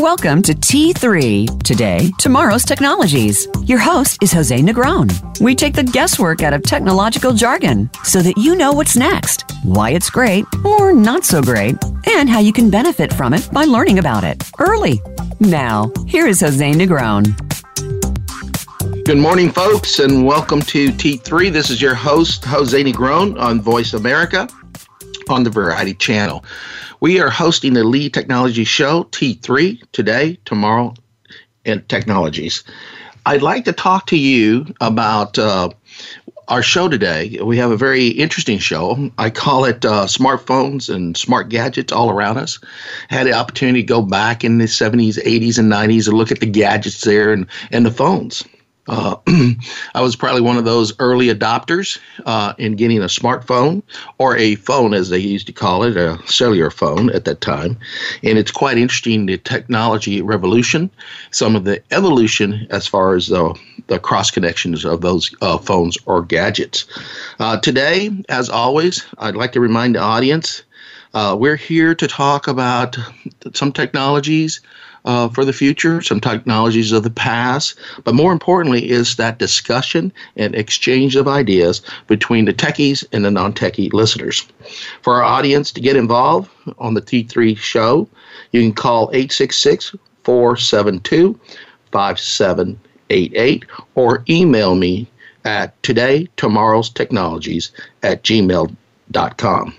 Welcome to T3 Today, Tomorrow's Technologies. Your host is Jose Negron. We take the guesswork out of technological jargon so that you know what's next, why it's great or not so great, and how you can benefit from it by learning about it early. Now, here is Jose Negron. Good morning, folks, and welcome to T3. This is your host, Jose Negron on Voice America on the Variety Channel. We are hosting the Lead Technology Show, T3, today, tomorrow, and technologies. I'd like to talk to you about uh, our show today. We have a very interesting show. I call it uh, Smartphones and Smart Gadgets All Around Us. Had the opportunity to go back in the 70s, 80s, and 90s and look at the gadgets there and, and the phones. Uh, I was probably one of those early adopters uh, in getting a smartphone or a phone, as they used to call it, a cellular phone at that time. And it's quite interesting the technology revolution, some of the evolution as far as the, the cross connections of those uh, phones or gadgets. Uh, today, as always, I'd like to remind the audience uh, we're here to talk about some technologies uh, for the future, some technologies of the past, but more importantly is that discussion and exchange of ideas between the techies and the non-techie listeners. For our audience to get involved on the T3 show, you can call 866 472 5788 or email me at today tomorrow's technologies at gmail.com.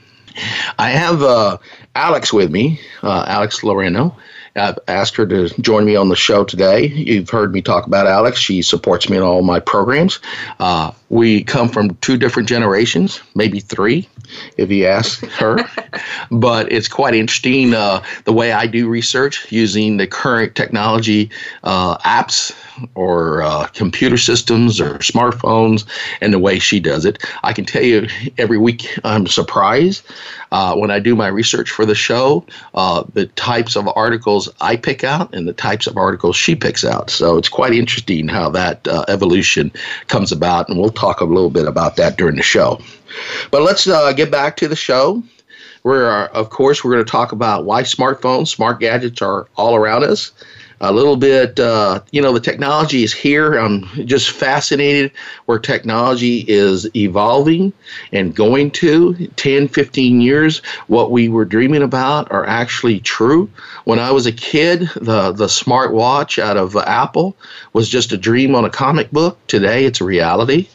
I have uh, Alex with me, uh, Alex Loreno. I've asked her to join me on the show today. You've heard me talk about Alex. She supports me in all my programs. Uh, we come from two different generations, maybe three, if you ask her. but it's quite interesting uh, the way I do research using the current technology uh, apps or uh, computer systems or smartphones and the way she does it. I can tell you every week I'm surprised uh, when I do my research for the show, uh, the types of articles I pick out and the types of articles she picks out. So it's quite interesting how that uh, evolution comes about, and we'll talk a little bit about that during the show. But let's uh, get back to the show. We're, of course, we're going to talk about why smartphones, smart gadgets are all around us a little bit, uh, you know, the technology is here. I'm just fascinated where technology is evolving and going to 10, 15 years. What we were dreaming about are actually true. When I was a kid, the, the smart watch out of Apple was just a dream on a comic book. Today, it's a reality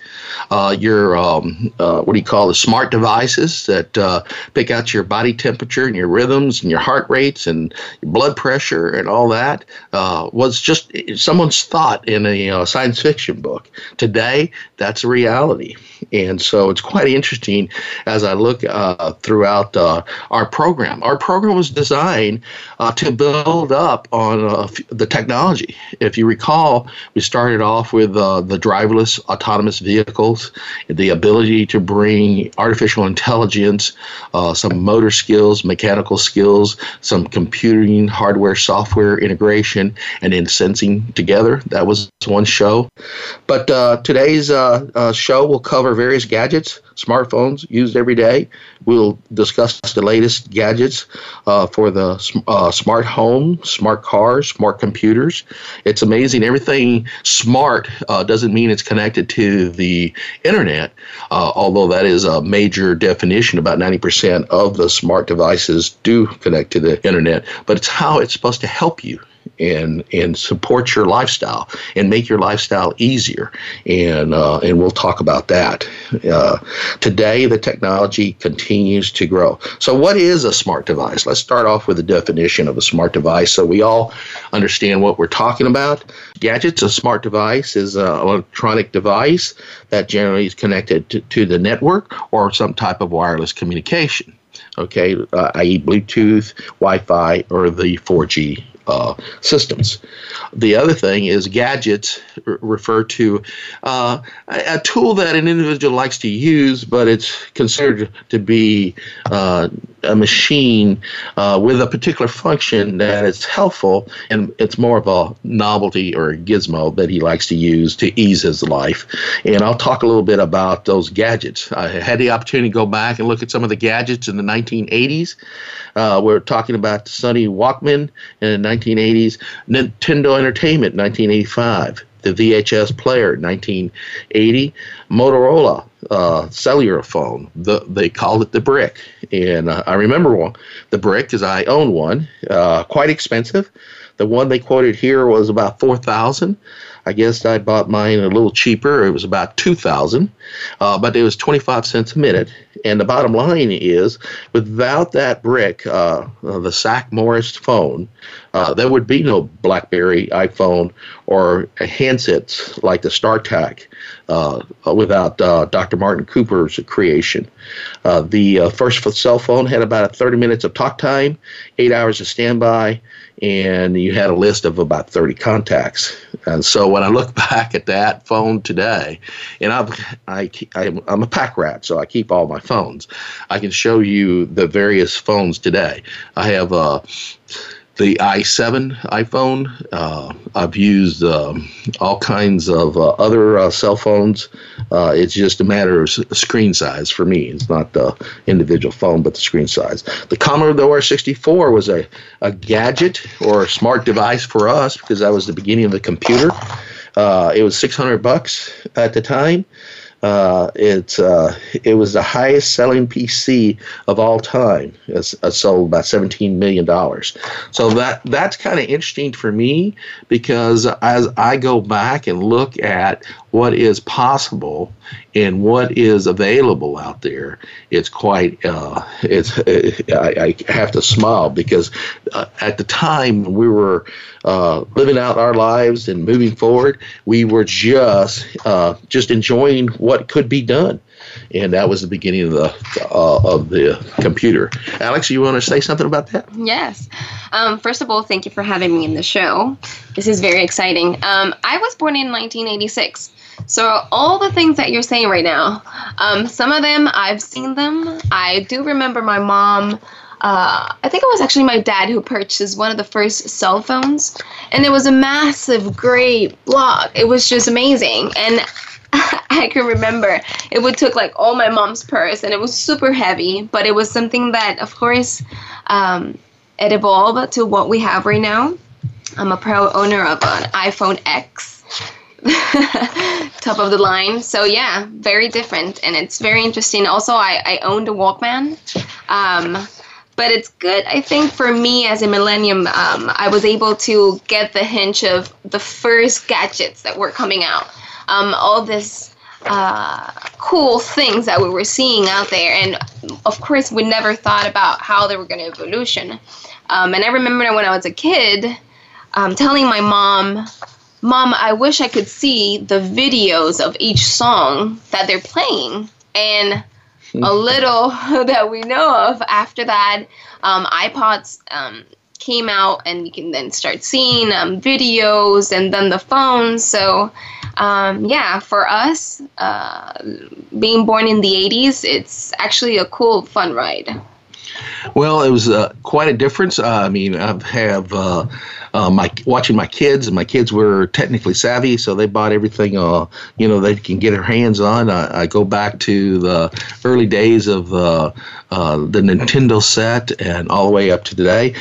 uh, your um, uh, what do you call the smart devices that uh, pick out your body temperature and your rhythms and your heart rates and blood pressure and all that uh, was just someone's thought in a uh, science fiction book. Today, that's a reality, and so it's quite interesting as I look uh, throughout our program. Our program was designed to build up on the technology. If you recall, we started off with the driverless autonomous vehicles the ability to bring artificial intelligence, uh, some motor skills, mechanical skills, some computing, hardware, software integration, and then sensing together. That was one show. But uh, today's uh, uh show will cover various gadgets, smartphones used every day. We'll discuss the latest gadgets uh, for the uh, smart home, smart cars, smart computers. It's amazing. Everything smart doesn't mean it's connected to the internet, uh, although that is a major definition. About 90% of the smart devices do connect to the internet, but it's how it's supposed to help you and and support your lifestyle and make your lifestyle easier. And uh, and we'll talk about that. Uh, today, the technology continues to grow. So, what is a smart device? Let's start off with the definition of a smart device, so we all understand what we're talking about. Gadgets, a smart device is an electronic device that generally is connected to, to the network or some type of wireless communication okay, uh, i.e., Bluetooth, Wi Fi, or the 4G uh, systems. The other thing is gadgets r- refer to uh, a, a, tool that an individual likes to use, but it's considered to be uh, a machine uh, with a particular function that is helpful, and it's more of a novelty or a gizmo that he likes to use to ease his life. And I'll talk a little bit about those gadgets. I had the opportunity to go back and look at some of the gadgets in the 1980s. Uh, we're talking about Sony Walkman in the 1980s, Nintendo Entertainment 1985, the VHS player 1980, Motorola uh, cellular phone. The, they called it the brick, and uh, I remember one, the brick because I own one, uh, quite expensive. The one they quoted here was about four thousand. I guess I bought mine a little cheaper. It was about two thousand, uh, but it was twenty five cents a minute. And the bottom line is, without that brick, uh, uh, the Zack Morris phone, uh, there would be no BlackBerry, iPhone, or handsets like the StarTAC uh, without uh, Dr. Martin Cooper's creation. the first cell phone had about 30 minutes of talk time, eight hours of standby, and you had a list of about 30 contacts. And so when I look back at that phone today, and I've, I, I'm a pack rat, so I keep all my phones. I can show you the various phones today. I have a the i7 iPhone. Uh, I've used um, all kinds of uh, other uh, cell phones. Uh, it's just a matter of screen size for me. It's not the individual phone, but the screen size. The Commodore 64 was a, a gadget or a smart device for us because that was the beginning of the computer. Uh, it was 600 bucks at the time. Uh, it uh, it was the highest selling PC of all time. It's, it sold about seventeen million dollars. So that that's kind of interesting for me because as I go back and look at what is possible and what is available out there, it's quite uh, it's I, I, have to smile because uh, at the time we were uh, living out our lives and moving forward, we were just uh, just enjoying what could be done, and that was the beginning of the uh, of the computer. Alex, you want to say something about that? Yes. Um, first of all, thank you for having me in the show. This is very exciting. Um, I was born in 1986. So all the things that you're saying right now, um, some of them I've seen them. I do remember my mom uh, I think it was actually my dad who purchased one of the first cell phones, and it was a massive, great block. It was just amazing, and I can remember it would took like all my mom's purse, and it was super heavy, but it was something that, of course, um, it evolved to what we have right now. I'm a proud owner of an iPhone X. top of the line. So yeah, very different, and it's very interesting. Also, I I owned a Walkman. Um, but it's good i think for me as a millennium um, i was able to get the hint of the first gadgets that were coming out um, all this uh, cool things that we were seeing out there and of course we never thought about how they were going to evolution um, and i remember when i was a kid um, telling my mom mom i wish i could see the videos of each song that they're playing and a little that we know of. After that, um, iPods um, came out, and you can then start seeing um, videos, and then the phones. So, um, yeah, for us, uh, being born in the 80s, it's actually a cool, fun ride. Well, it was uh, quite a difference. Uh, I mean, I have uh, uh, my watching my kids, and my kids were technically savvy, so they bought everything uh, you know they can get their hands on. I, I go back to the early days of uh, the Nintendo set and all the way up to today.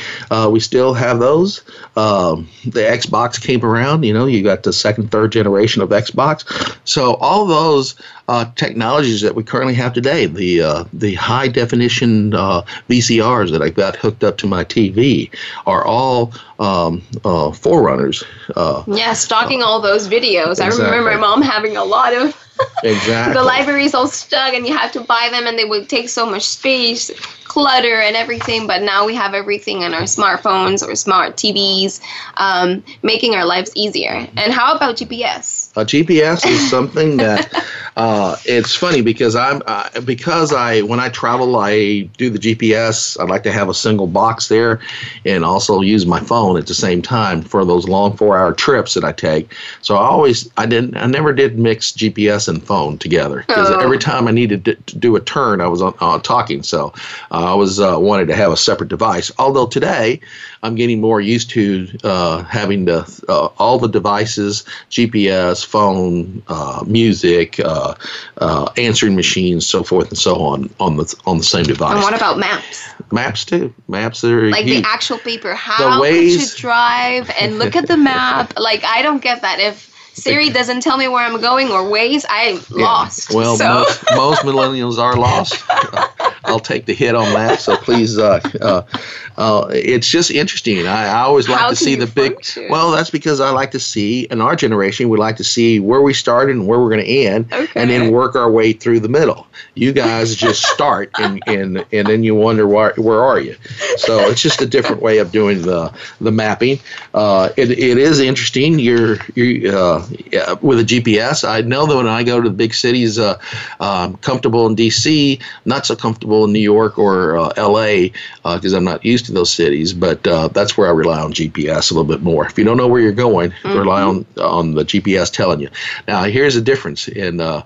We still have those. Um, the Xbox came around, you know, you got the second, third generation of Xbox. So all those uh, technologies that we currently have today, the uh, the high definition uh, VCRs that I got hooked up to my TV are all um, uh, forerunners. Uh, yeah, stocking all those videos. Exactly. I remember my mom having a lot of. exactly. The library's all stuck, and you have to buy them, and they would take so much space clutter and everything, but now we have everything on our smartphones or smart TVs, um, making our lives easier. And how about GPS? Uh, GPS is something that uh, it's funny because I'm uh, because I when I travel I do the GPS. I'd like to have a single box there, and also use my phone at the same time for those long four-hour trips that I take. So I always I didn't I never did mix GPS and phone together because oh. every time I needed to, to, do a turn I was on, uh, talking. So uh, I was uh, wanted to have a separate device. Although today I'm getting more used to uh, having the uh, all the devices, GPS, phone, uh, music, uh, uh, answering machines, so forth and so on on the on the same device. And what about maps? Maps too. Maps are like huge. the actual paper. How could you drive and look at the map? Like I don't get that if Siri doesn't tell me where I'm going or Waze, I'm yeah. lost. Well, so. most, most, millennials are lost. Uh, I'll take the hit on that. So please, uh, uh, uh, it's just interesting. I, I always like How to see the function? big. Well, that's because I like to see, in our generation, we like to see where we started and where we're going to end, okay. and then work our way through the middle. You guys just start, and, and and then you wonder where where are you. So it's just a different way of doing the the mapping. Uh, it, it is interesting. You're you uh, with a GPS. I know that when I go to the big cities, uh, um, comfortable in D.C., not so comfortable in New York or uh, L.A. because uh, I'm not used to those cities. But uh, that's where I rely on GPS a little bit more. If you don't know where you're going, mm-hmm. rely on on the GPS telling you. Now here's a difference in uh,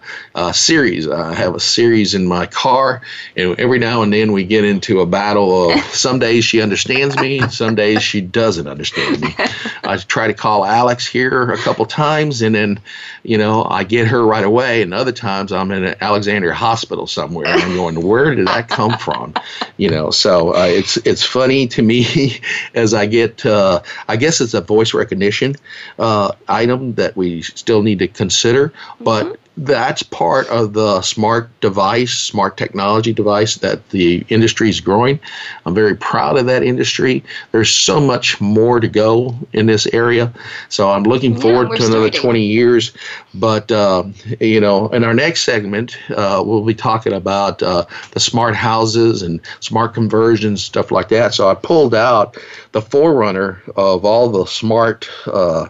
Siri's. I have a series in my car, and every now and then we get into a battle of some days she understands me, some days she doesn't understand me. I try to call Alex here a couple times, and then you know I get her right away, and other times I'm in an Alexandria hospital somewhere, and I'm going, where did that come from? You know, so uh, it's it's funny to me as I get. Uh, I guess it's a voice recognition uh, item that we still need to consider, but. Mm-hmm that's part of the smart device, smart technology device that the industry is growing. I'm very proud of that industry. There's so much more to go in this area. So I'm looking yeah, forward to another starting. 20 years. But, uh, you know, in our next segment, uh, we'll be talking about uh, the smart houses and smart conversions, stuff like that. So I pulled out the forerunner of all the smart uh,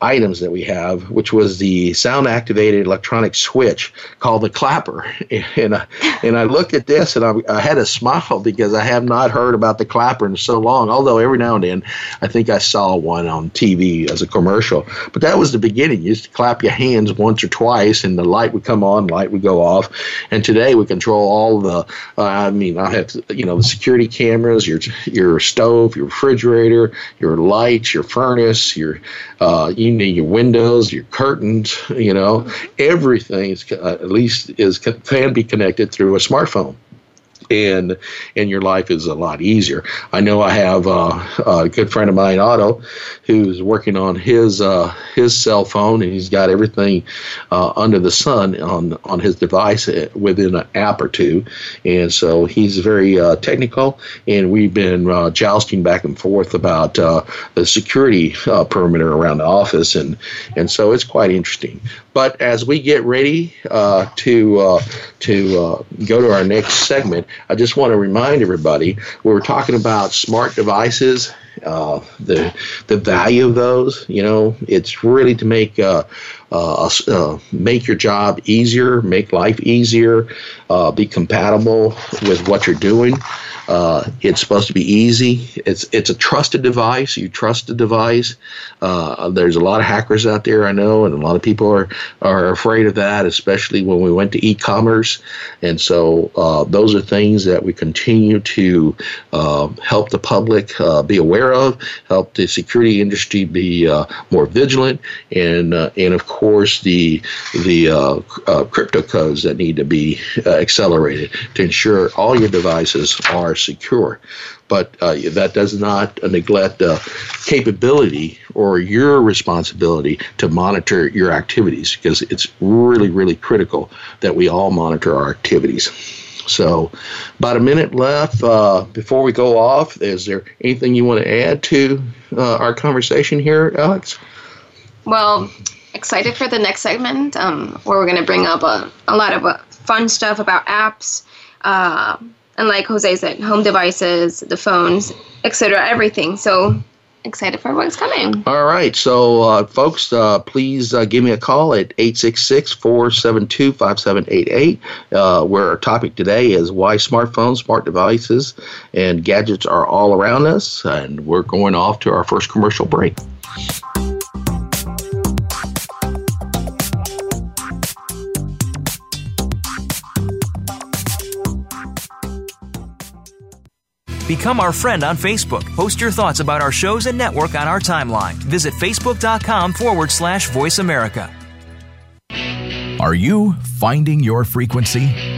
items that we have, which was the sound activated electronic switch called the clapper. And I, and I looked at this and I, I had a smile because I have not heard about the clapper in so long. Although every now and then I think I saw one on TV as a commercial. But that was the beginning. You used to clap your hands once or twice and the light would come on, light would go off. And today we control all the, uh, I mean, I have, you know, the security cameras, your, your stove, your refrigerator, your lights, your furnace, your, uh, you need your windows, your curtains, you know, everything is, uh, at least is can be connected through a smartphone and and your life is a lot easier. I know I have uh, a good friend of mine, Otto, who's working on his uh, his cell phone, and he's got everything uh, under the sun on on his device uh, within an app or two, and so he's very uh, technical. And we've been uh, jousting back and forth about the security perimeter around the office, and and so it's quite interesting. But as we get ready to to go to our next segment, I just want to remind everybody we were talking about smart devices, uh, the the value of those. You know, it's really to make uh, uh, uh make your job easier, make life easier, uh, be compatible with what you're doing. Uh, it's supposed to be easy. It's it's a trusted device. You trust the device. Uh, there's a lot of hackers out there, I know, and a lot of people are are afraid of that, especially when we went to e-commerce. And so uh, those are things that we continue to uh, help the public uh, be aware of, help the security industry be uh, more vigilant, and and of course the the crypto codes that need to be accelerated to ensure all your devices are secure. but uh, that does not neglect the capability or your responsibility to monitor your activities because it's really, really critical that we all monitor our activities. So, about a minute left uh, before we go off. Is there anything you want to add to uh, our conversation here, Alex? Well, excited for the next segment um, where we're going to bring up a, a lot of uh, fun stuff about apps. Uh, and like Jose said, home devices, the phones, etc., everything. So excited for what's coming. All right. So, uh, folks, uh, please uh, give me a call at 866 472 5788, uh, where our topic today is why smartphones, smart devices, and gadgets are all around us. And we're going off to our first commercial break. Become our friend on Facebook. Post your thoughts about our shows and network on our timeline. Visit facebook.com forward slash voice America. Are you finding your frequency?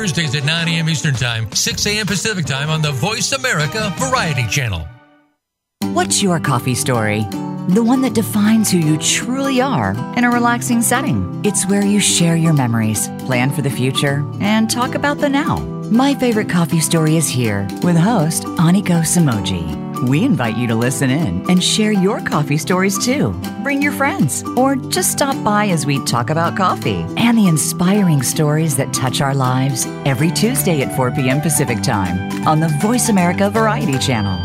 Thursdays at 9 a.m. Eastern Time, 6 a.m. Pacific Time on the Voice America Variety Channel. What's your coffee story? The one that defines who you truly are in a relaxing setting. It's where you share your memories, plan for the future, and talk about the now. My favorite coffee story is here with host Aniko Samoji. We invite you to listen in and share your coffee stories too. Bring your friends or just stop by as we talk about coffee and the inspiring stories that touch our lives every Tuesday at 4 p.m. Pacific Time on the Voice America Variety Channel.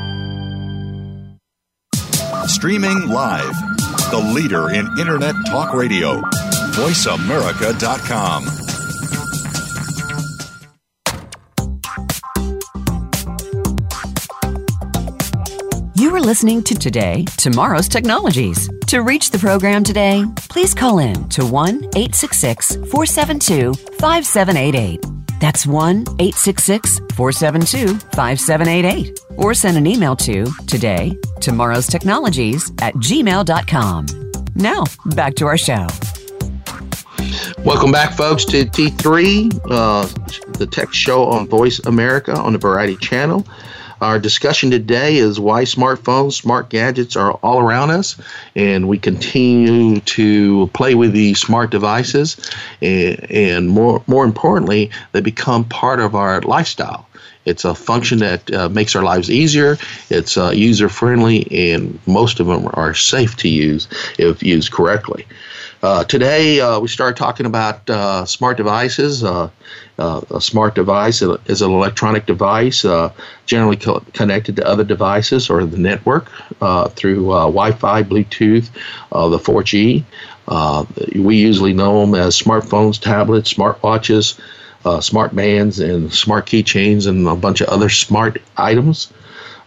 Streaming live. The leader in Internet talk radio. VoiceAmerica.com. You are listening to Today, Tomorrow's Technologies. To reach the program today, please call in to 1 866 472 5788. That's 1 866 472 5788. Or send an email to today, tomorrow's technologies at gmail.com. Now, back to our show. Welcome back, folks, to T3, uh, the tech show on Voice America on the Variety Channel. Our discussion today is why smartphones, smart gadgets are all around us, and we continue to play with these smart devices, and, and more more importantly, they become part of our lifestyle. It's a function that uh, makes our lives easier. It's uh, user friendly, and most of them are safe to use if used correctly. Uh, today, uh, we started talking about uh, smart devices. Uh, a smart device is an electronic device generally co- connected to other devices or the network through Wi Fi, Bluetooth, the 4G. we usually know them as smartphones, tablets, smartwatches uh, smart bands and smart keychains and a bunch of other smart items.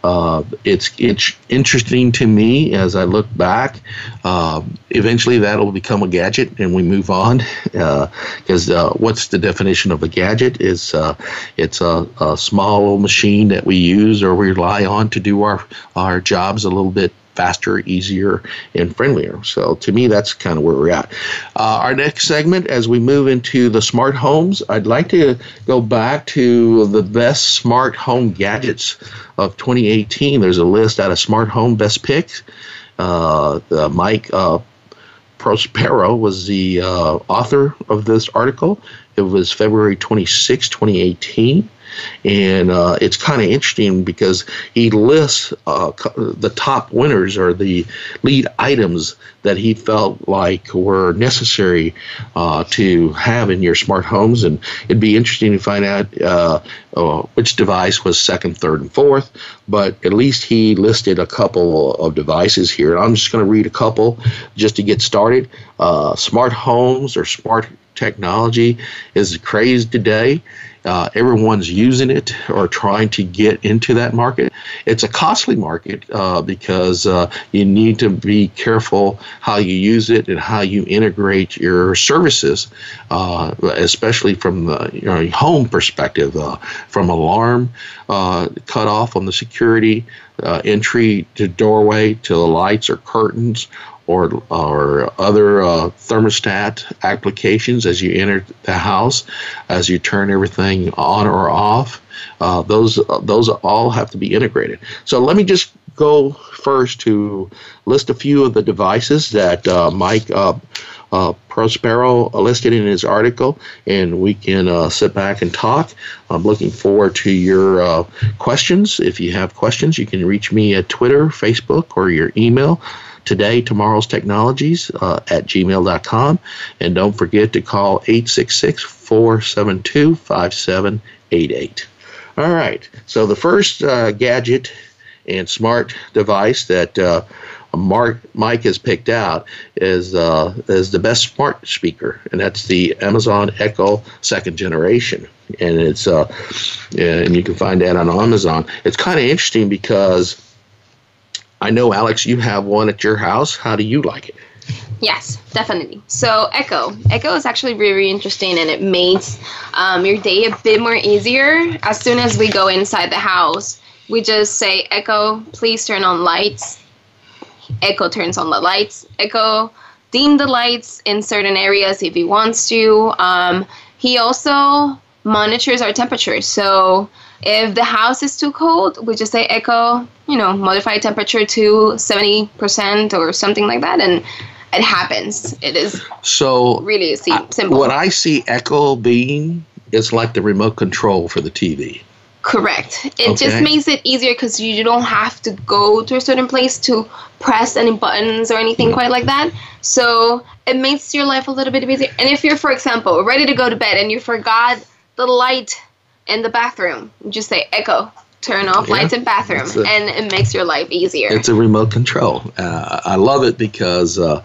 Uh, it's it's interesting to me as I look back. Uh, eventually, that'll become a gadget, and we move on. Because uh, uh, what's the definition of a gadget? Is uh, it's a, a small machine that we use or we rely on to do our our jobs a little bit faster, easier, and friendlier. So to me, that's kind of where we're at. Uh, our next segment, as we move into the smart homes, I'd like to go back to the best smart home gadgets of 2018. There's a list out of Smart Home Best Picks. Uh, Mike uh, Prospero was the uh, author of this article. It was February 26, 2018. And uh, it's kind of interesting because he lists uh, the top winners or the lead items that he felt like were necessary uh, to have in your smart homes. And it'd be interesting to find out uh, uh, which device was second, third, and fourth. But at least he listed a couple of devices here. And I'm just going to read a couple just to get started. Uh, smart homes or smart technology is crazed today. Uh, everyone's using it or trying to get into that market. It's a costly market uh, because uh, you need to be careful how you use it and how you integrate your services, uh, especially from the you know, home perspective, uh, from alarm uh, cut off on the security entry to doorway to the lights or curtains or, or other uh, thermostat applications as you enter the house, as you turn everything on or off. Uh, those those all have to be integrated. So let me just go first to list a few of the devices that uh, Mike uh, uh, Prospero listed in his article, and we can uh, sit back and talk. I'm looking forward to your questions. If you have questions, you can reach me at Twitter, Facebook, or your email today, tomorrow's technologies uh, at gmail.com. And don't forget to call 866 472 5788. All right. So the first uh, gadget and smart device that uh, Mark Mike has picked out is uh, is the best smart speaker, and that's the Amazon Echo second generation. And it's uh, and you can find that on Amazon. It's kind of interesting because I know, Alex, you have one at your house. How do you like it? Yes, definitely. So Echo, Echo is actually really interesting, and it makes um, your day a bit more easier. As soon as we go inside the house, we just say, "Echo, please turn on lights." Echo turns on the lights. Echo dim the lights in certain areas if he wants to. Um, he also monitors our temperature. So if the house is too cold, we just say echo, you know, modify temperature to 70% or something like that. And it happens. It is so really simple. What I see echo being is like the remote control for the TV. Correct. It okay. just makes it easier because you don't have to go to a certain place to press any buttons or anything quite like that. So it makes your life a little bit easier. And if you're, for example, ready to go to bed and you forgot the light in the bathroom. Just say echo, turn off yeah, lights in bathroom, a, and it makes your life easier. It's a remote control. Uh, I love it because uh,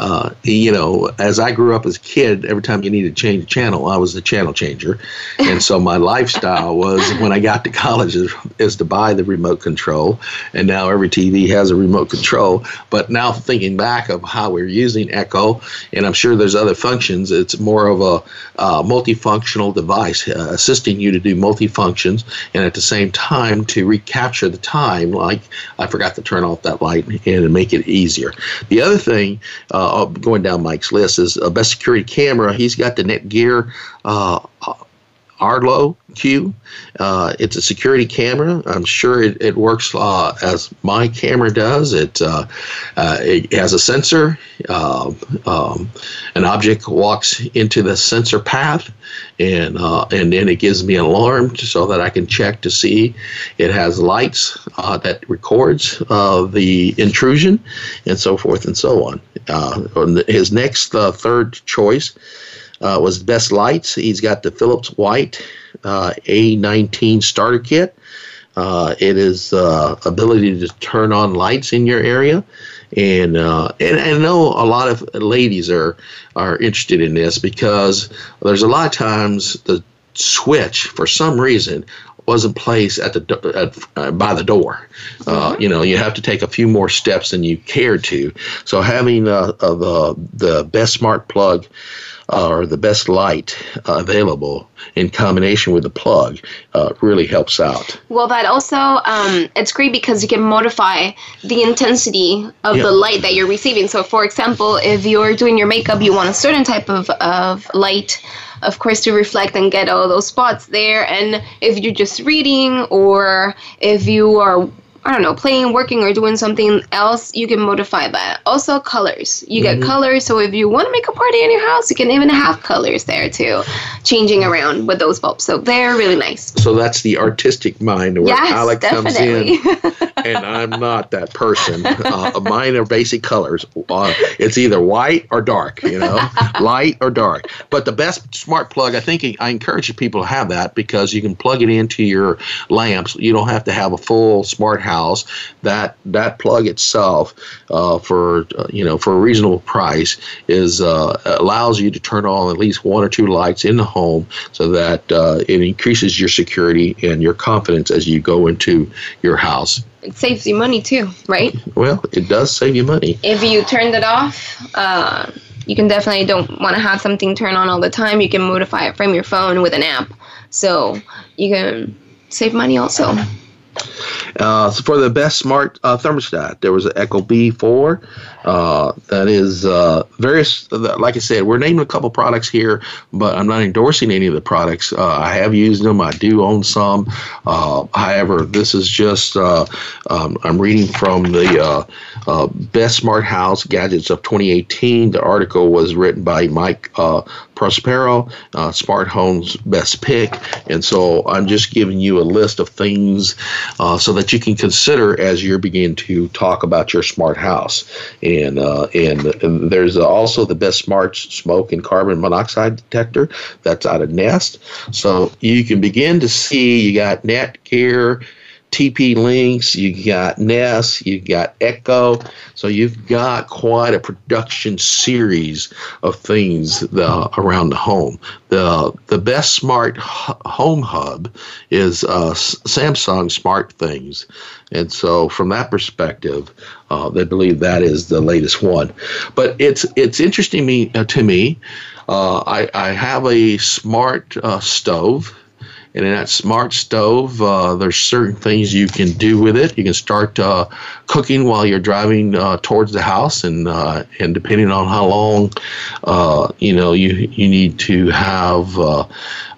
uh, you know, as I grew up as a kid, every time you needed to change a channel, I was the channel changer. And so my lifestyle was when I got to college is, is, to buy the remote control. And now every TV has a remote control. But now thinking back of how we're using Echo, and I'm sure there's other functions, it's more of a uh, multifunctional device uh, assisting you to do multifunctions and at the same time to recapture the time, like I forgot to turn off that light and make it easier. The other thing, uh, uh, going down Mike's list is a best security camera. He's got the Netgear uh, Arlo Q. Uh, it's a security camera. I'm sure it, it works uh, as my camera does. It, uh, uh it has a sensor. Uh, um, an object walks into the sensor path, and uh, and then it gives me an alarm so that I can check to see. It has lights that records the intrusion, and so forth and so on. his next third choice uh, was best lights. He's got the Philips White A19 starter kit. Uh, it is uh, ability to turn on lights in your area, and uh, and I know a lot of ladies are are interested in this because there's a lot of times the switch for some reason wasn't placed at the at, uh, by the door. Uh, mm-hmm. You know, you have to take a few more steps than you cared to. So having uh, the the best smart plug or the best light uh, available in combination with the plug uh, really helps out. Well, that also um, it's great because you can modify the intensity of yeah. the light that you're receiving. So, for example, if you're doing your makeup, you want a certain type of, of light of course to reflect and get all those spots there and if you're just reading or if you are I don't know, playing, working, or doing something else, you can modify that. Also, colors. You get Mhm. colors, so if you want to make a party in your house, you can even have colors there too, changing around with those bulbs. So they're really nice. So that's the artistic mind where yes, Alex comes in, and I'm not that person. Uh, mine are basic colors. Uh, it's either white or dark, you know, light or dark. But the best smart plug, I think I encourage people to have that because you can plug it into your lamps. You don't have to have a full smart house. That that plug itself, uh, for uh, you know, for a reasonable price, is uh, allows you to turn on at least one or two lights in the home, so that uh, it increases your security and your confidence as you go into your house. it saves you money too, right? Well, it does save you money. if you turned it off, uh, you can definitely don't want to have something turn on all the time. You can modify it from your phone with an app, so you can save money also. Uh, so for the best smart uh, thermostat, there was an ecobee4. Uh, that is uh, various. Like I said, we're naming a couple products here, but I'm not endorsing any of the products. Uh, I have used them. I do own some. Uh, however, this is just. Uh, um, I'm reading from the Best Smart House Gadgets of 2018. The article was written by Mike Prospero, Smart Home's best pick. And so I'm just giving you a list of things so that you can consider as you're beginning to talk about your smart house. Uh, and, and there's also the best smart smoke and carbon monoxide detector that's out of Nest. So you can begin to see you got Netgear. TP Links, you got Nest, you got Echo. So you've got quite a production series of things around the home. The the best smart home hub is uh, Samsung Smart Things, and so from that perspective, uh, they believe that is the latest one. But it's it's interesting me uh, to me. Uh, I I have a smart uh, stove. And in that smart stove, uh, there's certain things you can do with it. You can start uh, cooking while you're driving towards the house, and and depending on how long, you know, you you need to have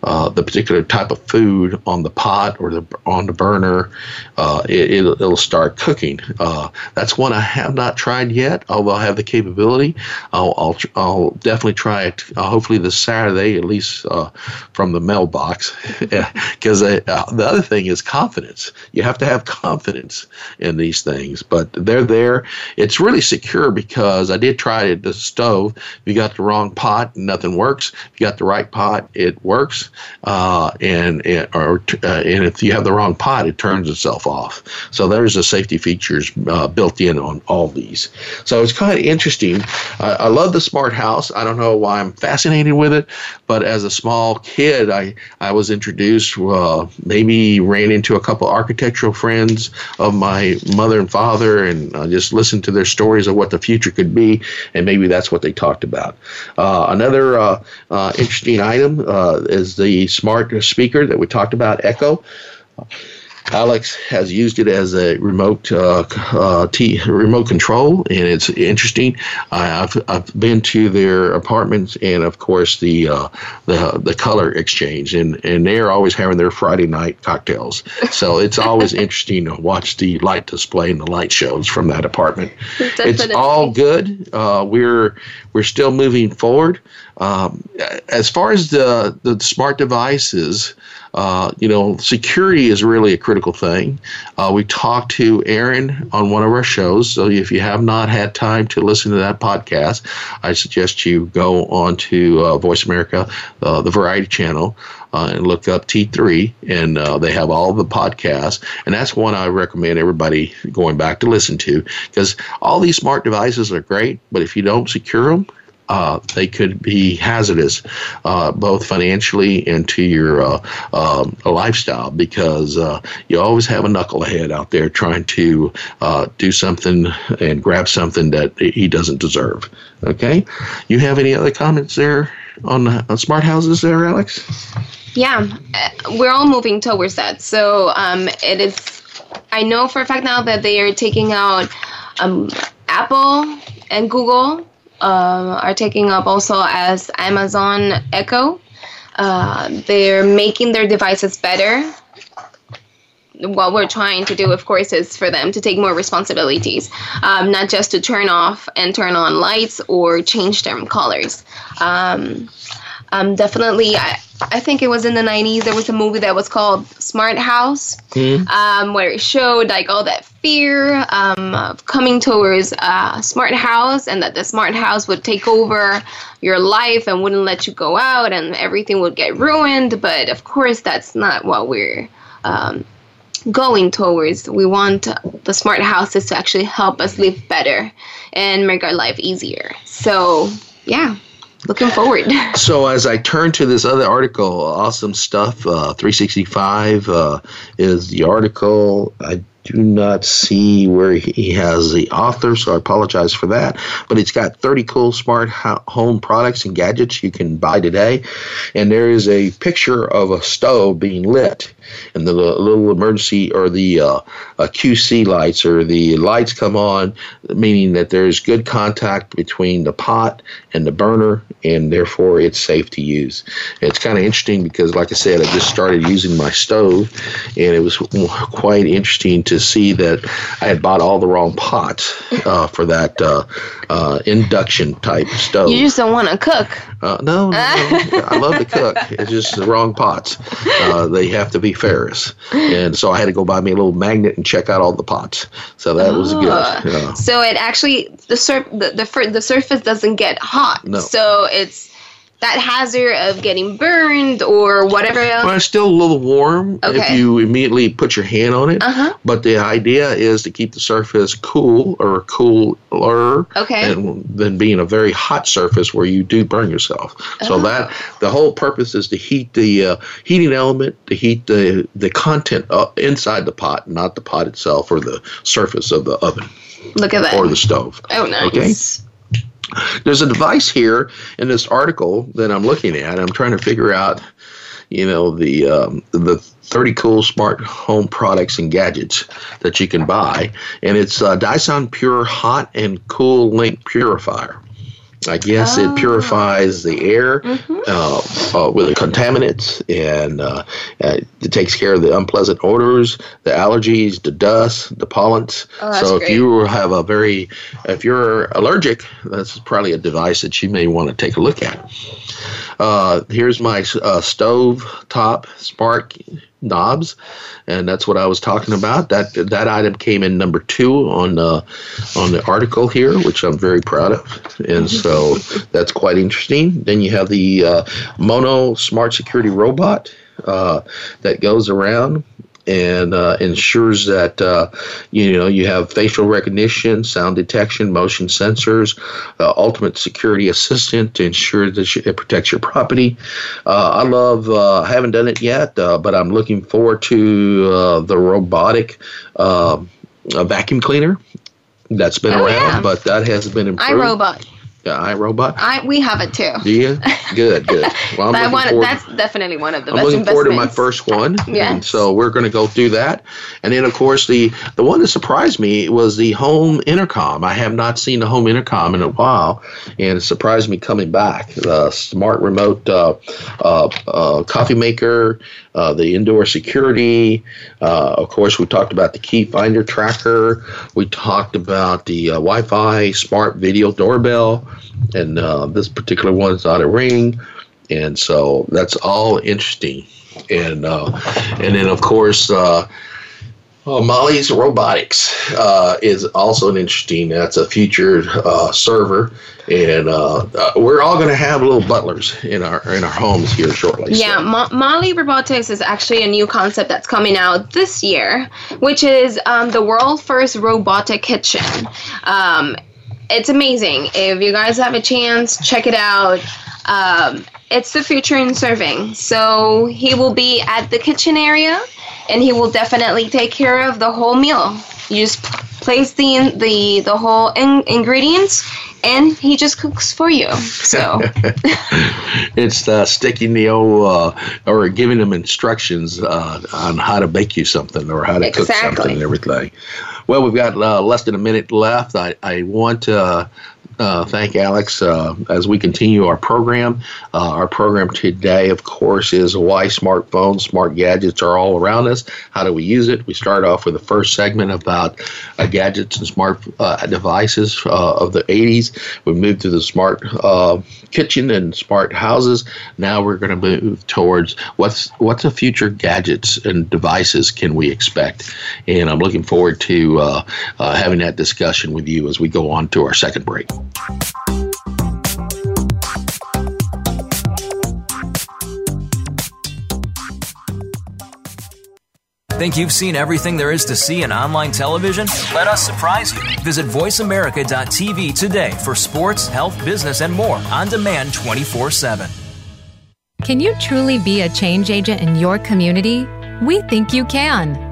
uh, the particular type of food on the pot or the on the burner, uh, it, it'll, it'll start cooking. Uh, that's one I have not tried yet, although I have the capability. I'll I'll, I'll definitely try it. Uh, hopefully this Saturday, at least uh, from the mailbox, because uh, the other thing is confidence. You have to have confidence in these things, but they're there. It's really secure because I did try it at the stove. If you got the wrong pot, nothing works. If you got the right pot, it works. Uh, and or, uh, and if you have the wrong pot, it turns itself off. So there's the safety features uh, built in on all these. So it's kind of interesting. I, love the smart house. I don't know why I'm fascinated with it, but as a small kid, I I was introduced. Uh, maybe ran into a couple architectural friends of my mother and father, and uh, just listened to their stories of what the future could be, and maybe that's what they talked about. Uh, another interesting item is the smart speaker that we talked about, Echo. Alex has used it as a remote uh, uh, t- remote control, and it's interesting. I, I've, I've been to their apartments, and of course the uh, the the color exchange, and and they're always having their Friday night cocktails. So it's always interesting to watch the light display and the light shows from that apartment. It's all good. Uh, we're we're still moving forward. Um, as far as the the smart devices, uh, you know, security is really a critical thing. Uh, we talked to Aaron on one of our shows, so if you have not had time to listen to that podcast, I suggest you go on to uh, Voice America, uh, the Variety Channel. Uh, and look up T3, and uh, they have all the podcasts. And that's one I recommend everybody going back to listen to because all these smart devices are great, but if you don't secure them, uh, they could be hazardous, uh, both financially and to your uh, um, lifestyle, because uh, you always have a knucklehead out there trying to uh, do something and grab something that he doesn't deserve. Okay, you have any other comments there on, on smart houses, there, Alex? Yeah, uh, we're all moving towards that. So um, it is. I know for a fact now that they are taking out um, Apple and Google um, are taking up also as Amazon Echo. Uh, they're making their devices better. what we're trying to do, of course, is for them to take more responsibilities, um, not just to turn off and turn on lights or change their colors. Um, um, definitely, I, I think it was in the 90s, there was a movie that was called Smart House, Mhm. um, where it showed like all that fear um, of coming towards a smart house and that the smart house would take over your life and wouldn't let you go out and everything would get ruined. But of course, that's not what we're um, going towards. We want the smart houses to actually help us live better and make our life easier. So, yeah, looking forward. So as I turn to this other article, awesome stuff. Uh, 365 uh, is the article. I do not see where he has the author, so I apologize for that. But it's got 30 cool smart ho- home products and gadgets you can buy today, and there is a picture of a stove being lit, and the little emergency or the uh, QC lights or the lights come on, meaning that there's good contact between the pot and the burner, and therefore it's safe to use. It's kind of interesting because, like I said, I just started using my stove, and it was quite interesting to see that I had bought all the wrong pots uh, for that uh, uh, induction type stove. You just don't want to cook. Uh, no, no, no. I love to cook. It's just the wrong pots. Uh, they have to be ferrous, and so I had to go buy me a little magnet and check out all the pots. So that was good. Ah. So it actually the sur- the the, the surface doesn't get hot. No. So it's that hazard of getting burned or whatever else. Well, it's still a little warm if you immediately put your hand on it. Uh-huh. But the idea is to keep the surface cool or cooler Okay. and than being a very hot surface where you do burn yourself. So Oh. that the whole purpose is to heat the uh, heating element, to heat the the content uh, inside the pot, not the pot itself or the surface of the oven Look at that. or the stove. oh, nice. Okay. There's a device here in this article that I'm looking at. I'm trying to figure out, you know, the um, the 30 cool smart home products and gadgets that you can buy, and it's uh, Dyson Pure Hot and Cool Link Purifier. I guess Oh. it purifies the air Mm-hmm. uh, uh, with the contaminants, and uh, uh, it takes care of the unpleasant odors, the allergies, the dust, the pollens. Oh, so if great. you have a very, if you're allergic, that's probably a device that you may want to take a look at. Uh, here's my uh, stove top spark knobs, and that's what I was talking about. That that item came in number two on uh, on the article here, which I'm very proud of, and so that's quite interesting. Then you have the uh, Mono Smart Security Robot uh, that goes around and uh, ensures that uh, you know you have facial recognition, sound detection, motion sensors, uh, ultimate security assistant to ensure that it protects your property. Uh, I love. Uh, I haven't done it yet, uh, but I'm looking forward to uh, the robotic uh, uh, vacuum cleaner. That's been Oh, around, yeah. but that has been improved. iRobot. Yeah, iRobot. I we have it too. Do you? Good, good. Well, I'm looking one, forward- that's definitely one of the I'm best looking forward to my first one. Yeah. And so we're going to go through that. And then, of course, the, the one that surprised me was the home intercom. I have not seen the home intercom in a while, and it surprised me coming back. The smart remote uh, uh, uh, coffee maker, uh, the indoor security. Uh, of course, we talked about the key finder tracker. We talked about the uh, Wi Fi smart video doorbell. And uh, this particular one is on a ring and so that's all interesting and uh, and then of course uh, oh, Moley's Robotics uh, is also an interesting. That's a future uh, server, and uh, uh, we're all going to have little butlers in our in our homes here shortly. Yeah, So, Mo- Moley Robotics is actually a new concept that's coming out this year, which is um, the world first robotic kitchen. Um, it's amazing. If you guys have a chance, check it out. Um, it's the future in serving. So he will be at the kitchen area, and he will definitely take care of the whole meal. You just place the the the whole in- ingredients, and he just cooks for you. So. it's uh, sticking the old uh, or giving them instructions uh, on how to bake you something or how to cook something and everything. Well, we've got uh, less than a minute left. I, I want to uh, thank Alex uh, as we continue our program. Uh, our program today, of course, is why smartphones, smart gadgets are all around us. How do we use it? We start off with the first segment about uh, gadgets and smart uh, devices of the 80s. We moved to the smart kitchen and smart houses. Now we're going to move towards what's what's the future gadgets and devices can we expect? And I'm looking forward to having that discussion with you as we go on to our second break. Think you've seen everything there is to see in online television? Let us surprise you. Visit VoiceAmerica.tv today for sports, health, business, and more on demand 24 7. Can you truly be a change agent in your community? We think you can.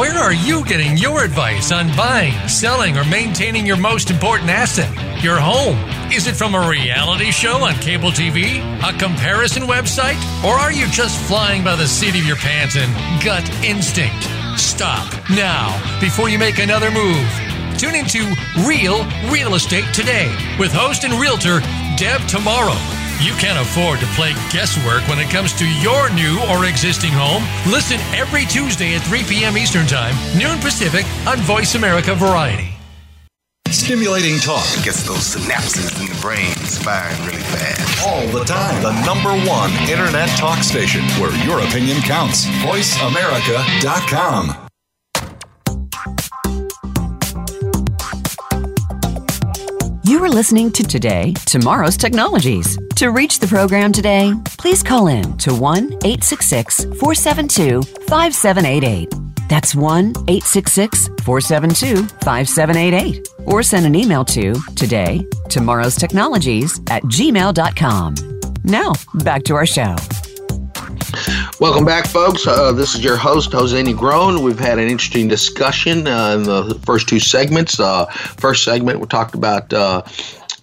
Where are you getting your advice on buying, selling, or maintaining your most important asset, your home? Is it from a reality show on cable TV, a comparison website, or are you just flying by the seat of your pants and gut instinct? Stop now before you make another move. Tune into Real Real Estate today with host and realtor Deb Tomorrow you can't afford to play guesswork when it comes to your new or existing home. Listen every Tuesday at 3 p.m. Eastern Time, noon Pacific on Voice America Variety. Stimulating talk gets those synapses in the brain firing really fast. All the time. The number one internet talk station where your opinion counts. VoiceAmerica.com. You are listening to Today, Tomorrow's Technologies. To reach the program today, please call in to 1 866 472 5788. That's 1 866 472 5788. Or send an email to today, tomorrow's technologies at gmail.com. Now, back to our show. Welcome back, folks. Uh, this is your host, Jose Negron. We've had an interesting discussion uh, in the first two segments. Uh, first segment, we talked about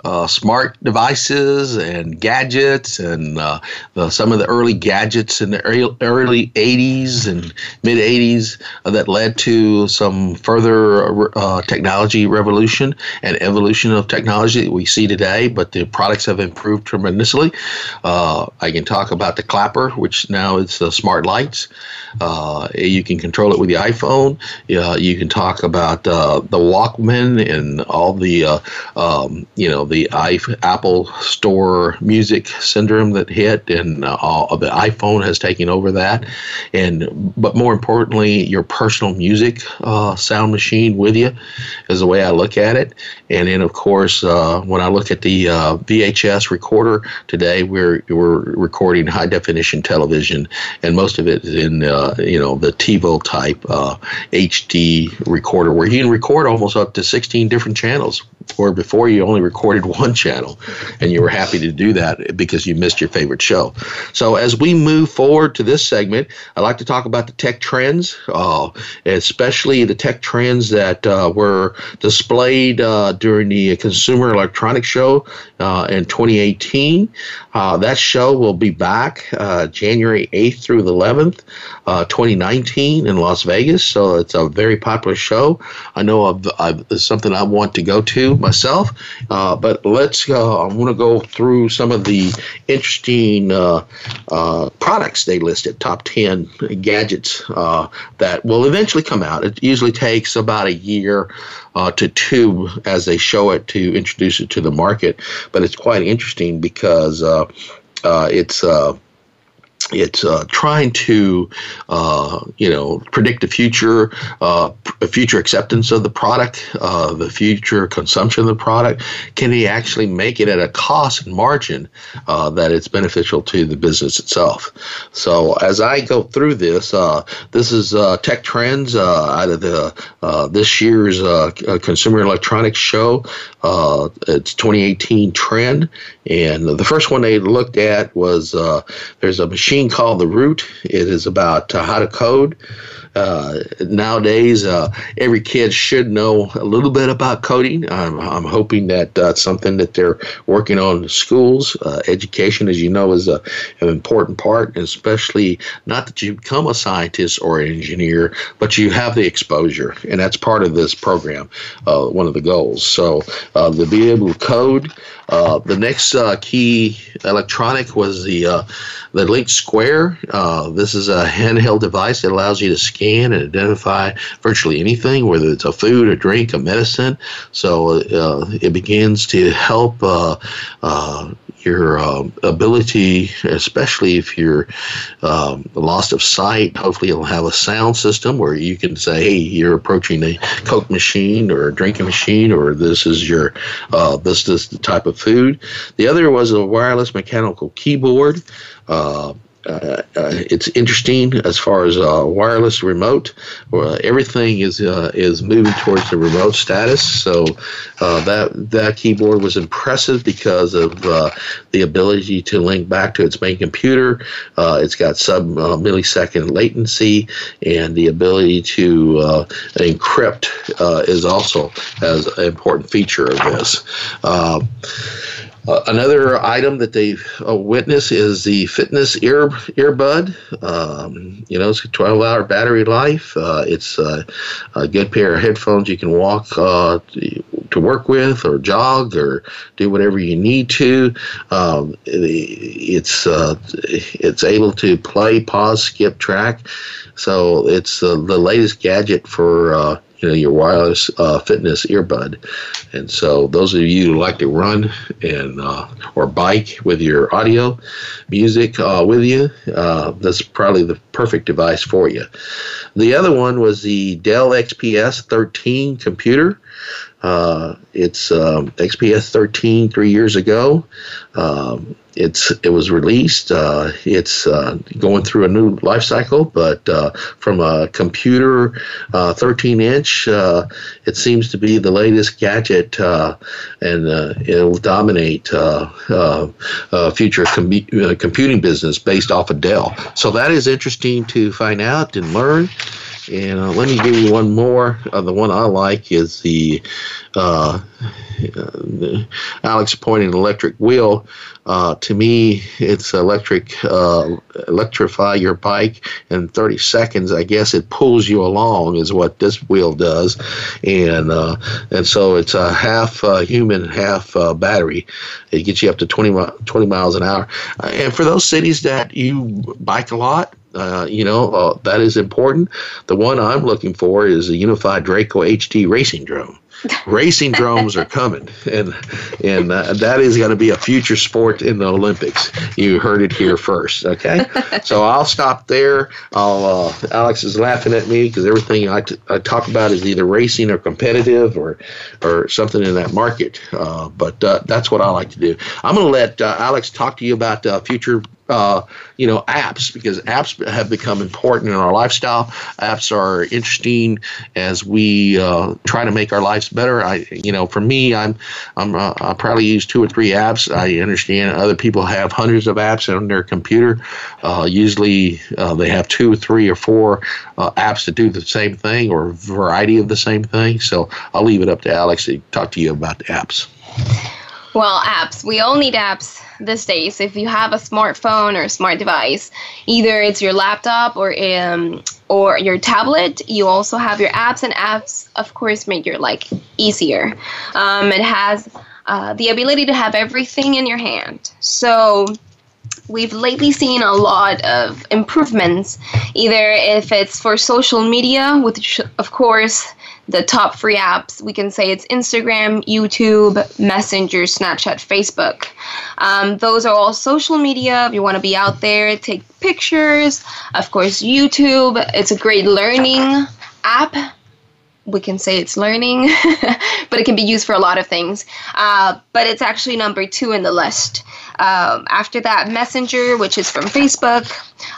uh, smart devices and gadgets and uh, the, some of the early gadgets in the early, early 80s and mid 80s uh, that led to some further uh, technology revolution and evolution of technology that we see today. But the products have improved tremendously. Uh, I can talk about the clapper, which now is the smart lights. Uh, you can control it with the iPhone. you can talk about the Walkman and all the um, you know the the Apple Store music syndrome that hit, and uh, the iPhone has taken over that. And but more importantly, your personal music uh, sound machine with you is the way I look at it. And then of course, uh, when I look at the uh, VHS recorder today, we're we're recording high definition television, and most of it is in uh, you know the TiVo type HD uh, recorder, where you can record almost up to 16 different channels where before you only recorded one channel and you were happy to do that because you missed your favorite show. So, as we move forward to this segment, I'd like to talk about the tech trends, uh, especially the tech trends that uh, were displayed uh, during the Consumer Electronics Show uh, in 2018. Uh, that show will be back uh, January 8th through the 11th, 2019 in Las Vegas. So, it's a very popular show. I know I've, I've, it's something I want to go to myself. Uh, but let's go. I'm going to go through some of the interesting uh, uh, products they listed, top 10 gadgets uh, that will eventually come out. It usually takes about a year uh, to two as they show it to introduce it to the market. But it's quite interesting because it's. uh, it's uh, trying to, uh, you know, predict the future, uh, future acceptance of the product, uh, the future consumption of the product. Can he actually make it at a cost and margin uh, that it's beneficial to the business itself? So as I go through this, uh, this is Tech Trends out of the this year's Consumer Electronics Show. it's 2018 trend, and the first one they looked at was there's a machine called the Root. It is about uh, how to code. Uh, nowadays, uh, every kid should know a little bit about coding. I'm, I'm hoping that that's something that they're working on in schools. Uh, education, as you know, is a, an important part, especially not that you become a scientist or an engineer, but you have the exposure, and that's part of this program, uh, one of the goals. So uh, to be able to code, uh, the next uh, key electronic was the uh, the Link Square. Uh, this is a handheld device that allows you to scan and identify virtually anything, whether it's a food, a drink, a medicine. So uh, it begins to help your um, ability, especially if you're um, lost of sight. Hopefully, you'll have a sound system where you can say, "Hey, you're approaching a Coke machine or a drinking machine, or this is your uh, this is the type of food." The other was a wireless mechanical keyboard. Uh, uh, uh, it's interesting as far as uh, wireless remote. everything is uh, is moving towards the remote status. So uh, that that keyboard was impressive because of uh, the ability to link back to its main computer. it's got sub millisecond latency, and the ability to encrypt is also as an important feature of this. Uh, another item that they uh, witness is the fitness ear earbud. Um, you know, it's a 12 hour battery life. Uh, it's uh, a good pair of headphones you can walk uh, to work with, or jog, or do whatever you need to. Um, it's uh, it's able to play, pause, skip track. So it's the latest gadget for you know your wireless uh, fitness earbud. And so those of you who like to run and uh, or bike with your audio music uh, with you, uh, that's probably the perfect device for you. The other one was the Dell XPS 13 computer. Uh, it's um, XPS 13 three years ago. Um, it's it was released. Uh, it's uh, going through a new life cycle, but uh, from a computer, uh, 13 inch, uh, it seems to be the latest gadget, and it'll dominate future com- computing business based off of Dell. So that is interesting to find out and learn. And uh, let me give you one more. Uh, the one I like is the, uh, the Alex pointing electric wheel. Uh, to me, it's electric. Uh, electrify your bike in 30 seconds. I guess it pulls you along, is what this wheel does, and uh, and so it's a half human, half battery. It gets you up to 20, 20 miles an hour. and for those cities that you bike a lot, uh, you know, uh, that is important. The one I'm looking for is a UVify Draco HD racing drone. racing drones are coming, and and uh, that is going to be a future sport in the Olympics. You heard it here first. Okay, so I'll stop there. I'll uh, Alex is laughing at me because everything I, t- I talk about is either racing or competitive or or something in that market. Uh, but uh, that's what I like to do. I'm going to let uh, Alex talk to you about uh, future uh, you know, apps because apps have become important in our lifestyle. Apps are interesting as we uh, try to make our lives better. I, you know, for me, I'm, I'm, uh, I probably use two or three apps. I understand other people have hundreds of apps on their computer. Uh, usually, uh, they have two, three, or four apps to do the same thing or a variety of the same thing. So I'll leave it up to Alex to talk to you about the apps. Well, apps. We all need apps these days. If you have a smartphone or a smart device, either it's your laptop or um, or your tablet, you also have your apps, and apps, of course, make your life easier. Um, it has uh, the ability to have everything in your hand. So we've lately seen a lot of improvements, either if it's for social media, which of course the top free apps, we can say it's Instagram, YouTube, Messenger, Snapchat, Facebook. Um, those are all social media. If you want to be out there, take pictures. Of course, YouTube. It's a great learning app we can say it's learning, but it can be used for a lot of things. Uh, but it's actually number two in the list. Um, after that, Messenger, which is from Facebook.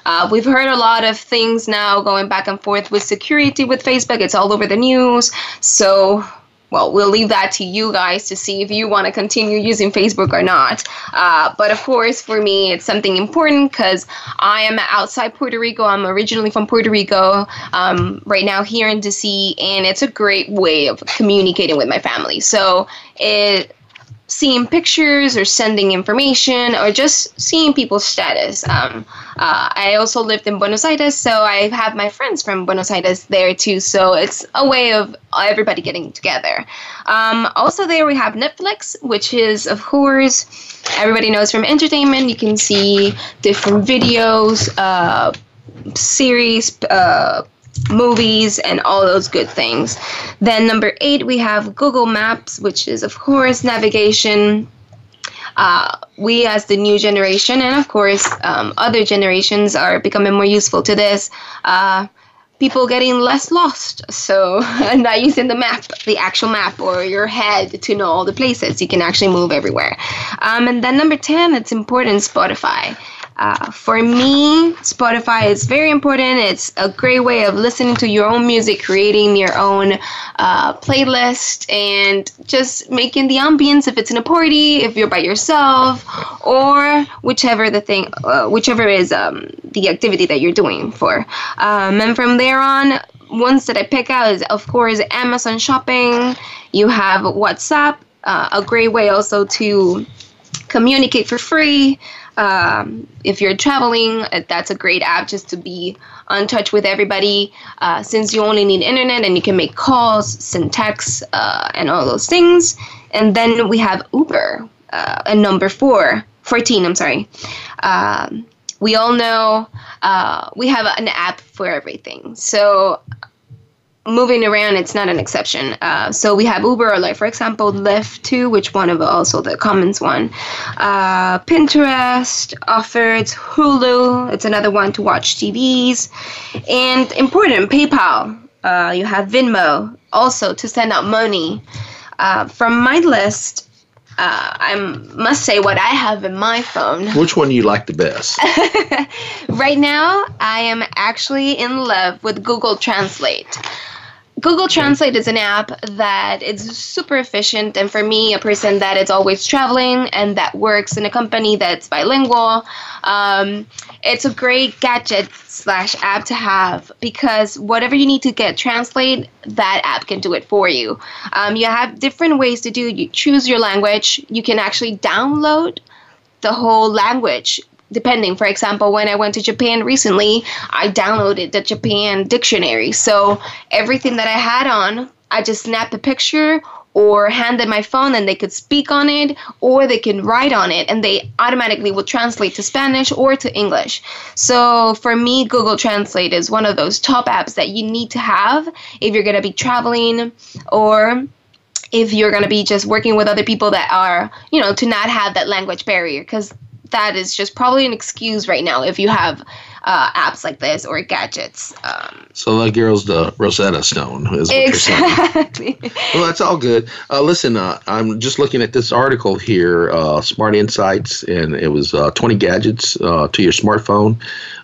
Uh, we've heard a lot of things now going back and forth with security with Facebook. It's all over the news. So well, we'll leave that to you guys to see if you want to continue using Facebook or not. Uh, but of course, for me, it's something important because I am outside Puerto Rico. I'm originally from Puerto Rico, um, right now here in DC, and it's a great way of communicating with my family. So it seeing pictures or sending information or just seeing people's status. Um, uh, I also lived in Buenos Aires, so I have my friends from Buenos Aires there too. So it's a way of everybody getting together. Um, also, there we have Netflix, which is, of course, everybody knows from entertainment. You can see different videos, uh, series, uh, movies and all those good things. Then number eight, we have Google Maps, which is of course navigation. Uh, we as the new generation and of course um, other generations are becoming more useful to this. Uh, people getting less lost. So not using the map, the actual map, or your head to know all the places. You can actually move everywhere. Um, and then number 10, it's important Spotify. Uh, for me, Spotify is very important. It's a great way of listening to your own music, creating your own uh, playlist, and just making the ambience if it's in a party, if you're by yourself, or whichever the thing, uh, whichever is um, the activity that you're doing for. Um, and from there on, ones that I pick out is, of course, Amazon Shopping. You have WhatsApp, uh, a great way also to communicate for free. Um, if you're traveling, uh, that's a great app just to be on touch with everybody. Uh, since you only need internet and you can make calls, send texts, uh, and all those things. And then we have Uber, uh, and number four, 14, I'm sorry. Um, we all know uh, we have an app for everything. So moving around, it's not an exception. Uh, so we have Uber, or like for example, Lyft too, which one of also the commons one. Uh, Pinterest offers Hulu. It's another one to watch TVs, and important PayPal. Uh, you have Venmo also to send out money. Uh, from my list, uh, I must say what I have in my phone. Which one do you like the best? right now, I am actually in love with Google Translate. Google Translate is an app that is super efficient, and for me, a person that is always traveling and that works in a company that's bilingual, um, it's a great gadget slash app to have because whatever you need to get translate, that app can do it for you. Um, you have different ways to do. You choose your language. You can actually download the whole language depending. For example, when I went to Japan recently, I downloaded the Japan dictionary. So everything that I had on, I just snapped a picture or handed my phone and they could speak on it or they can write on it and they automatically will translate to Spanish or to English. So for me, Google Translate is one of those top apps that you need to have if you're going to be traveling or if you're going to be just working with other people that are, you know, to not have that language barrier because that is just probably an excuse right now if you have uh, apps like this or gadgets. Um, so that girl's the Rosetta Stone, is what exactly. you're saying. well, that's all good. Uh, listen, uh, I'm just looking at this article here, uh, Smart Insights, and it was uh, 20 gadgets uh, to your smartphone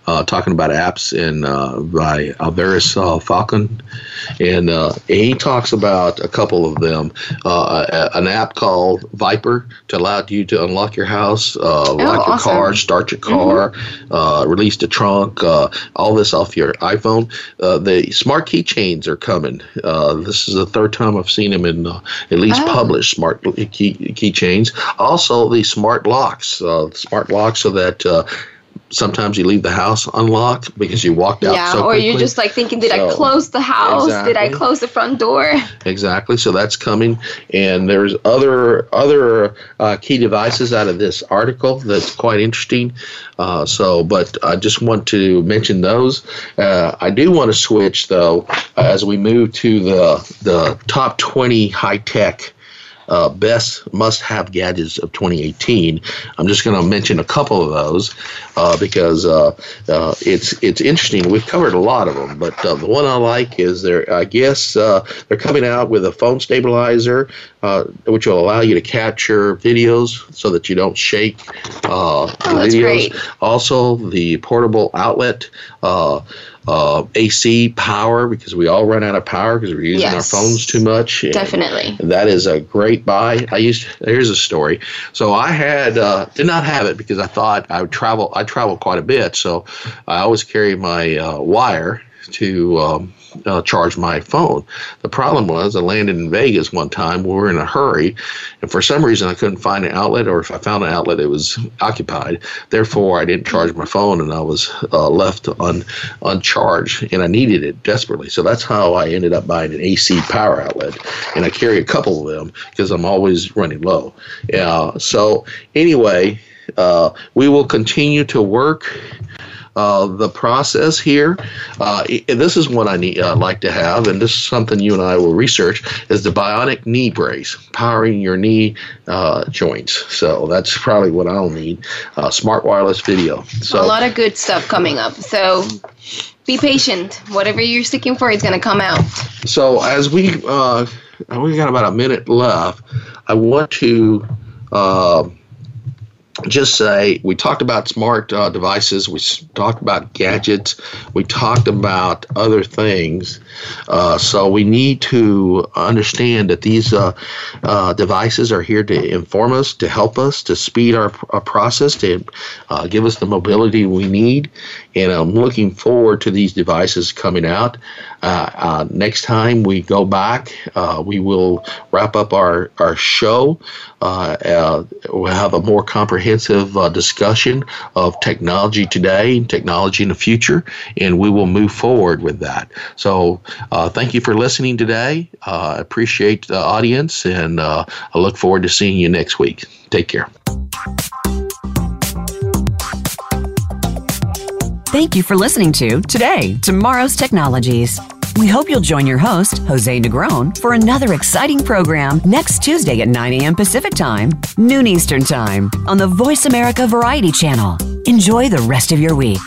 uh, talking about apps and uh, by Alvarez uh, Falcon, and uh, he talks about a couple of them. Uh, an app called Viper to allow you to unlock your house, uh, oh, lock your awesome. car, start your car, mm-hmm. release the trunk, all this off your iPhone. the smart keychains are coming. this is the third time I've seen them in at least oh. published smart key keychains. Also, the smart locks, smart locks so that sometimes you leave the house unlocked because you walked out yeah, so or quickly. you're just like thinking, did I close the house? Did I close the front door? Exactly. So that's coming, and there's other other uh, key devices out of this article that's quite interesting. Uh, so, but I just want to mention those. Uh, I do want to switch though as we move to the the top 20 high tech. Uh, best must-have gadgets of 2018. I'm just going to mention a couple of those uh, because uh, uh, it's it's interesting. We've covered a lot of them, but uh, the one I like is they're I guess uh, they're coming out with a phone stabilizer, uh, which will allow you to capture videos so that you don't shake uh, Oh, that's videos. great. Also, the portable outlet. Uh, AC power because we all run out of power because we're using Yes. our phones too much. Definitely. that is a great buy. I used here's a story. So I had uh, did not have it because I thought I would travel. I travel quite a bit, so I always carry my uh, wire to um, uh, charge my phone. The problem was I landed in Vegas one time. We were in a hurry, and for some reason I couldn't find an outlet, or if I found an outlet, it was occupied. Therefore, I didn't charge my phone, and I was uh, left un, uncharged, and I needed it desperately. So that's how I ended up buying an AC power outlet, and I carry a couple of them because I'm always running low. Yeah. So anyway, uh, we will continue to work uh, the process here. Uh, this is what I need, uh, like to have, and this is something you and I will research: is the bionic knee brace, powering your knee uh, joints. So that's probably what I'll need. Uh, smart wireless video. So a lot of good stuff coming up. So be patient. Whatever you're seeking for is going to come out. So as we uh, we got about a minute left, I want to uh, just say we talked about smart uh, devices, we talked about gadgets, we talked about other things. Uh, so we need to understand that these uh, uh, devices are here to inform us, to help us, to speed our, our process, to uh, give us the mobility we need. And I'm looking forward to these devices coming out. Uh, uh, next time we go back, uh, we will wrap up our, our show. Uh, we'll have a more comprehensive discussion of technology today and technology in the future, and we will move forward with that. So, thank you for listening today. I appreciate the audience, and I look forward to seeing you next week. Take care. Thank you for listening to Today, Tomorrow's Technologies. We hope you'll join your host, Jose Negron, for another exciting program next Tuesday at 9 a.m. Pacific Time, noon Eastern Time, on the Voice America Variety Channel. Enjoy the rest of your week.